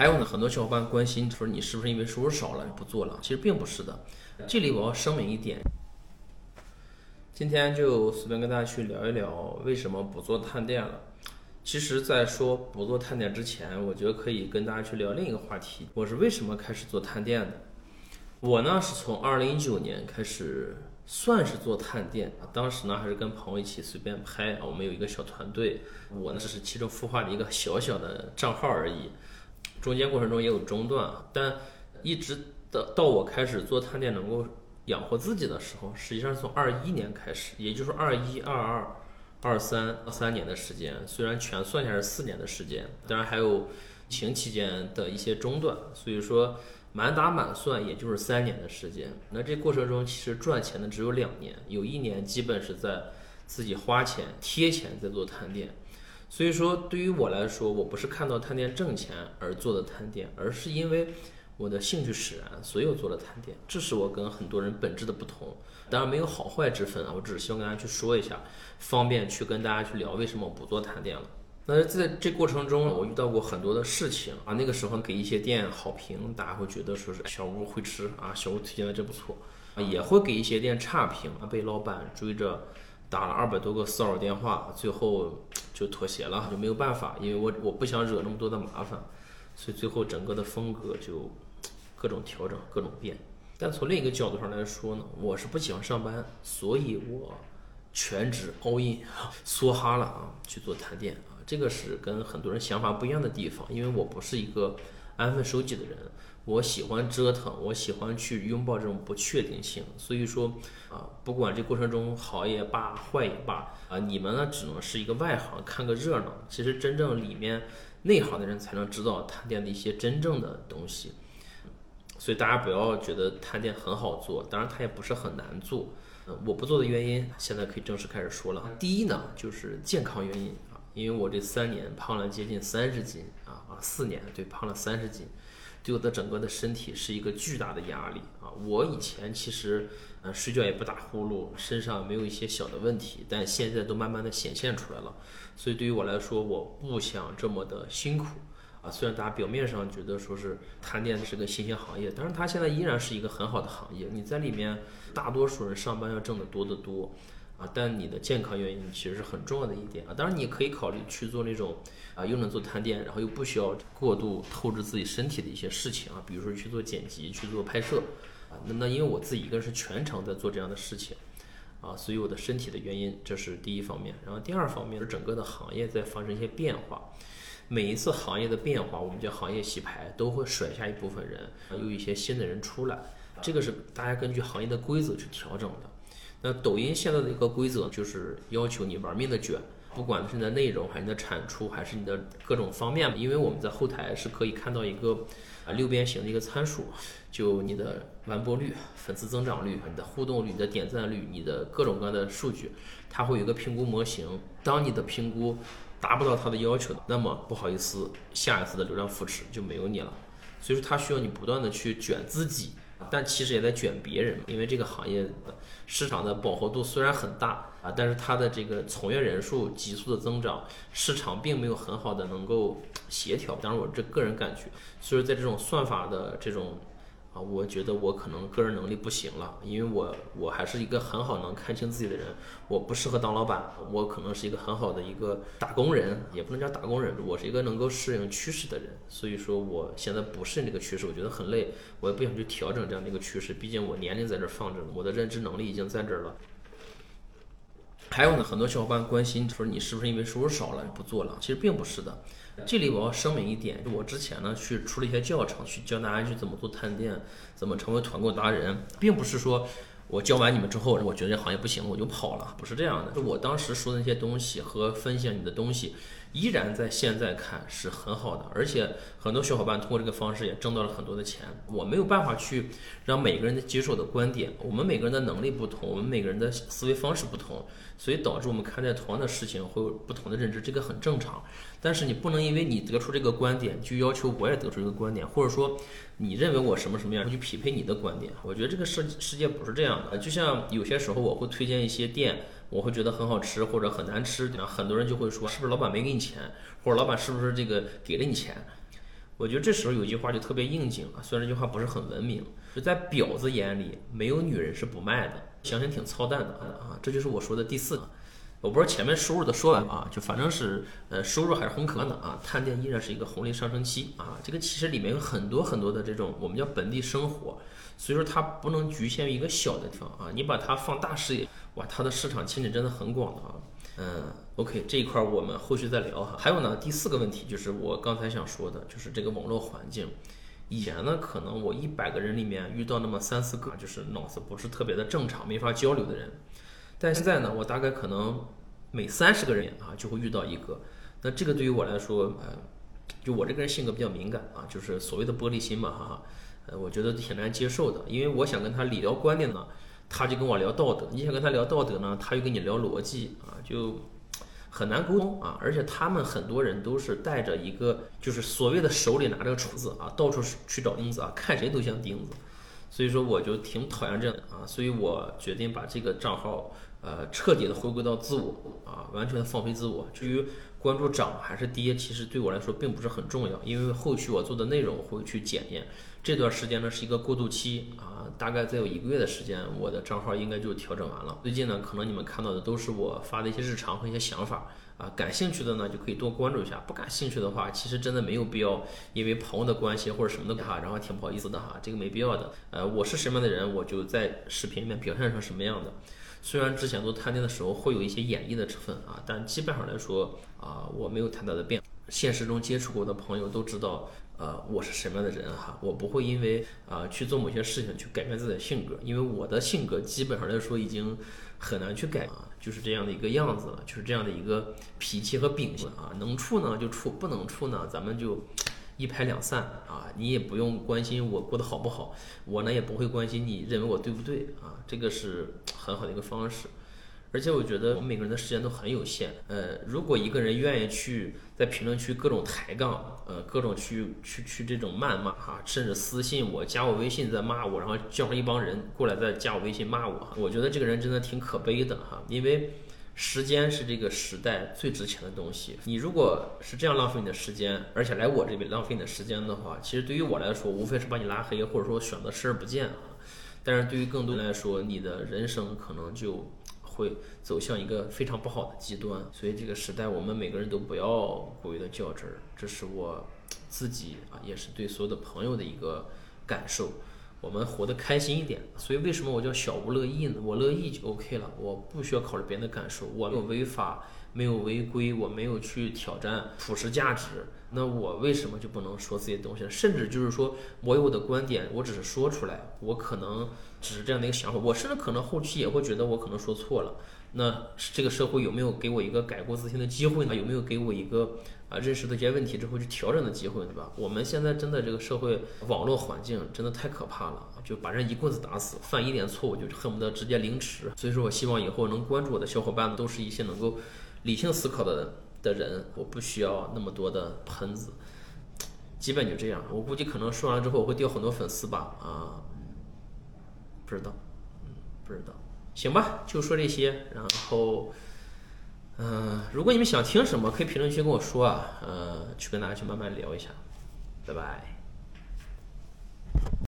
还有呢，很多小伙伴关心说你是不是因为收入少了不做了？其实并不是的。这里我要声明一点，今天就随便跟大家去聊一聊为什么不做探店了。其实，在说不做探店之前，我觉得可以跟大家去聊另一个话题：我是为什么开始做探店的？我呢是从二零一九年开始算是做探店，当时呢还是跟朋友一起随便拍啊，我们有一个小团队，我呢只是其中孵化的一个小小的账号而已。中间过程中也有中断啊，但一直到到我开始做探店能够养活自己的时候，实际上从二一年开始，也就是二一、二二、二三、二三年的时间。虽然全算下来是四年的时间，当然还有疫情期间的一些中断，所以说满打满算也就是三年的时间。那这过程中其实赚钱的只有两年，有一年基本是在自己花钱贴钱在做探店。所以说，对于我来说，我不是看到探店挣钱而做的探店，而是因为我的兴趣使然，所以我做了探店。这是我跟很多人本质的不同。当然没有好坏之分啊，我只是希望跟大家去说一下，方便去跟大家去聊为什么我不做探店了。那在这过程中，我遇到过很多的事情啊。那个时候给一些店好评，大家会觉得说是小吴会吃啊，小吴推荐的真不错啊，也会给一些店差评啊，被老板追着。打了二百多个骚扰电话，最后就妥协了，就没有办法，因为我我不想惹那么多的麻烦，所以最后整个的风格就各种调整，各种变。但从另一个角度上来说呢，我是不喜欢上班，所以我全职 all in，梭哈了啊，去做探店啊，这个是跟很多人想法不一样的地方，因为我不是一个安分守己的人。我喜欢折腾，我喜欢去拥抱这种不确定性，所以说啊，不管这过程中好也罢，坏也罢啊，你们呢只能是一个外行，看个热闹。其实真正里面内行的人才能知道探店的一些真正的东西。所以大家不要觉得探店很好做，当然它也不是很难做。我不做的原因，现在可以正式开始说了。第一呢，就是健康原因，因为我这三年胖了接近三十斤啊啊，四年对，胖了三十斤。对我的整个的身体是一个巨大的压力啊！我以前其实，呃，睡觉也不打呼噜，身上没有一些小的问题，但现在都慢慢的显现出来了。所以对于我来说，我不想这么的辛苦啊！虽然大家表面上觉得说是探店是个新兴行业，但是它现在依然是一个很好的行业。你在里面，大多数人上班要挣得多得多。啊，但你的健康原因其实是很重要的一点啊。当然，你可以考虑去做那种啊，又能做探店，然后又不需要过度透支自己身体的一些事情啊，比如说去做剪辑、去做拍摄啊。那那因为我自己一个人是全程在做这样的事情啊，所以我的身体的原因这是第一方面。然后第二方面是整个的行业在发生一些变化，每一次行业的变化，我们叫行业洗牌，都会甩下一部分人，又一些新的人出来，这个是大家根据行业的规则去调整的。那抖音现在的一个规则就是要求你玩命的卷，不管是你的内容，还是你的产出，还是你的各种方面。因为我们在后台是可以看到一个啊六边形的一个参数，就你的完播率、粉丝增长率、你的互动率、你的点赞率、你的各种各样的数据，它会有一个评估模型。当你的评估达不到它的要求，那么不好意思，下一次的流量扶持就没有你了。所以说，它需要你不断的去卷自己。但其实也在卷别人，因为这个行业市场的饱和度虽然很大啊，但是它的这个从业人数急速的增长，市场并没有很好的能够协调。当然，我这个人感觉，所以在这种算法的这种。啊，我觉得我可能个人能力不行了，因为我我还是一个很好能看清自己的人，我不适合当老板，我可能是一个很好的一个打工人，也不能叫打工人，我是一个能够适应趋势的人，所以说我现在不适应这个趋势，我觉得很累，我也不想去调整这样的一个趋势，毕竟我年龄在这放着呢，我的认知能力已经在这儿了。还有呢，很多小伙伴关心说你是不是因为收入少了不做了？其实并不是的。这里我要声明一点，就我之前呢去出了一些教程，去教大家去怎么做探店，怎么成为团购达人，并不是说我教完你们之后，我觉得这行业不行我就跑了，不是这样的。就我当时说的那些东西和分享你的东西。依然在现在看是很好的，而且很多小伙伴通过这个方式也挣到了很多的钱。我没有办法去让每个人的接受的观点，我们每个人的能力不同，我们每个人的思维方式不同，所以导致我们看待同样的事情会有不同的认知，这个很正常。但是你不能因为你得出这个观点，就要求我也得出这个观点，或者说你认为我什么什么样，去匹配你的观点。我觉得这个世世界不是这样的。就像有些时候我会推荐一些店。我会觉得很好吃或者很难吃，然后很多人就会说是不是老板没给你钱，或者老板是不是这个给了你钱？我觉得这时候有句话就特别应景了，虽然这句话不是很文明，就在婊子眼里，没有女人是不卖的，想想挺操蛋的啊！这就是我说的第四个。我不知道前面收入的说完啊，就反正是呃收入还是很可观的啊。探店依然是一个红利上升期啊，这个其实里面有很多很多的这种我们叫本地生活，所以说它不能局限于一个小的地方啊，你把它放大视野，哇，它的市场前景真的很广的啊。嗯，OK，这一块我们后续再聊哈。还有呢，第四个问题就是我刚才想说的，就是这个网络环境。以前呢，可能我一百个人里面遇到那么三四个，就是脑子不是特别的正常，没法交流的人。但现在呢，我大概可能每三十个人啊就会遇到一个，那这个对于我来说，呃，就我这个人性格比较敏感啊，就是所谓的玻璃心嘛，哈哈，呃，我觉得挺难接受的，因为我想跟他理聊观念呢，他就跟我聊道德；你想跟他聊道德呢，他又跟你聊逻辑啊，就很难沟通啊。而且他们很多人都是带着一个，就是所谓的手里拿着个锤子啊，到处去找钉子啊，看谁都像钉子，所以说我就挺讨厌这样的啊，所以我决定把这个账号。呃，彻底的回归到自我啊，完全的放飞自我。至于关注涨还是跌，其实对我来说并不是很重要，因为后续我做的内容会去检验。这段时间呢是一个过渡期啊，大概再有一个月的时间，我的账号应该就调整完了。最近呢，可能你们看到的都是我发的一些日常和一些想法啊，感兴趣的呢就可以多关注一下，不感兴趣的话，其实真的没有必要，因为朋友的关系或者什么的哈，然后挺不好意思的哈，这个没必要的。呃，我是什么样的人，我就在视频里面表现成什么样的。虽然之前做探店的时候会有一些演绎的成分啊，但基本上来说啊，我没有太大的变。现实中接触过的朋友都知道，呃，我是什么样的人哈，我不会因为啊去做某些事情去改变自己的性格，因为我的性格基本上来说已经很难去改啊，就是这样的一个样子了，就是这样的一个脾气和秉性啊，能处呢就处，不能处呢咱们就。一拍两散啊，你也不用关心我过得好不好，我呢也不会关心你认为我对不对啊，这个是很好的一个方式。而且我觉得我们每个人的时间都很有限，呃，如果一个人愿意去在评论区各种抬杠，呃，各种去去去这种谩骂哈，甚至私信我、加我微信在骂我，然后叫上一帮人过来再加我微信骂我，我觉得这个人真的挺可悲的哈，因为。时间是这个时代最值钱的东西。你如果是这样浪费你的时间，而且来我这边浪费你的时间的话，其实对于我来说，无非是把你拉黑，或者说选择视而不见啊。但是对于更多人来说，你的人生可能就会走向一个非常不好的极端。所以这个时代，我们每个人都不要过于的较真儿，这是我自己啊，也是对所有的朋友的一个感受。我们活得开心一点，所以为什么我叫小不乐意呢？我乐意就 OK 了，我不需要考虑别人的感受，我没有违法，没有违规，我没有去挑战普世价值，那我为什么就不能说自己的东西？甚至就是说我有我的观点，我只是说出来，我可能只是这样的一个想法，我甚至可能后期也会觉得我可能说错了。那这个社会有没有给我一个改过自新的机会呢？有没有给我一个？啊，认识到一些问题之后去调整的机会，对吧？我们现在真的这个社会网络环境真的太可怕了，就把人一棍子打死，犯一点错误就恨不得直接凌迟。所以说我希望以后能关注我的小伙伴都是一些能够理性思考的的人，我不需要那么多的喷子，基本就这样。我估计可能说完之后我会掉很多粉丝吧，啊，不知道，嗯，不知道，行吧，就说这些，然后。嗯，如果你们想听什么，可以评论区跟我说啊，呃，去跟大家去慢慢聊一下，拜拜。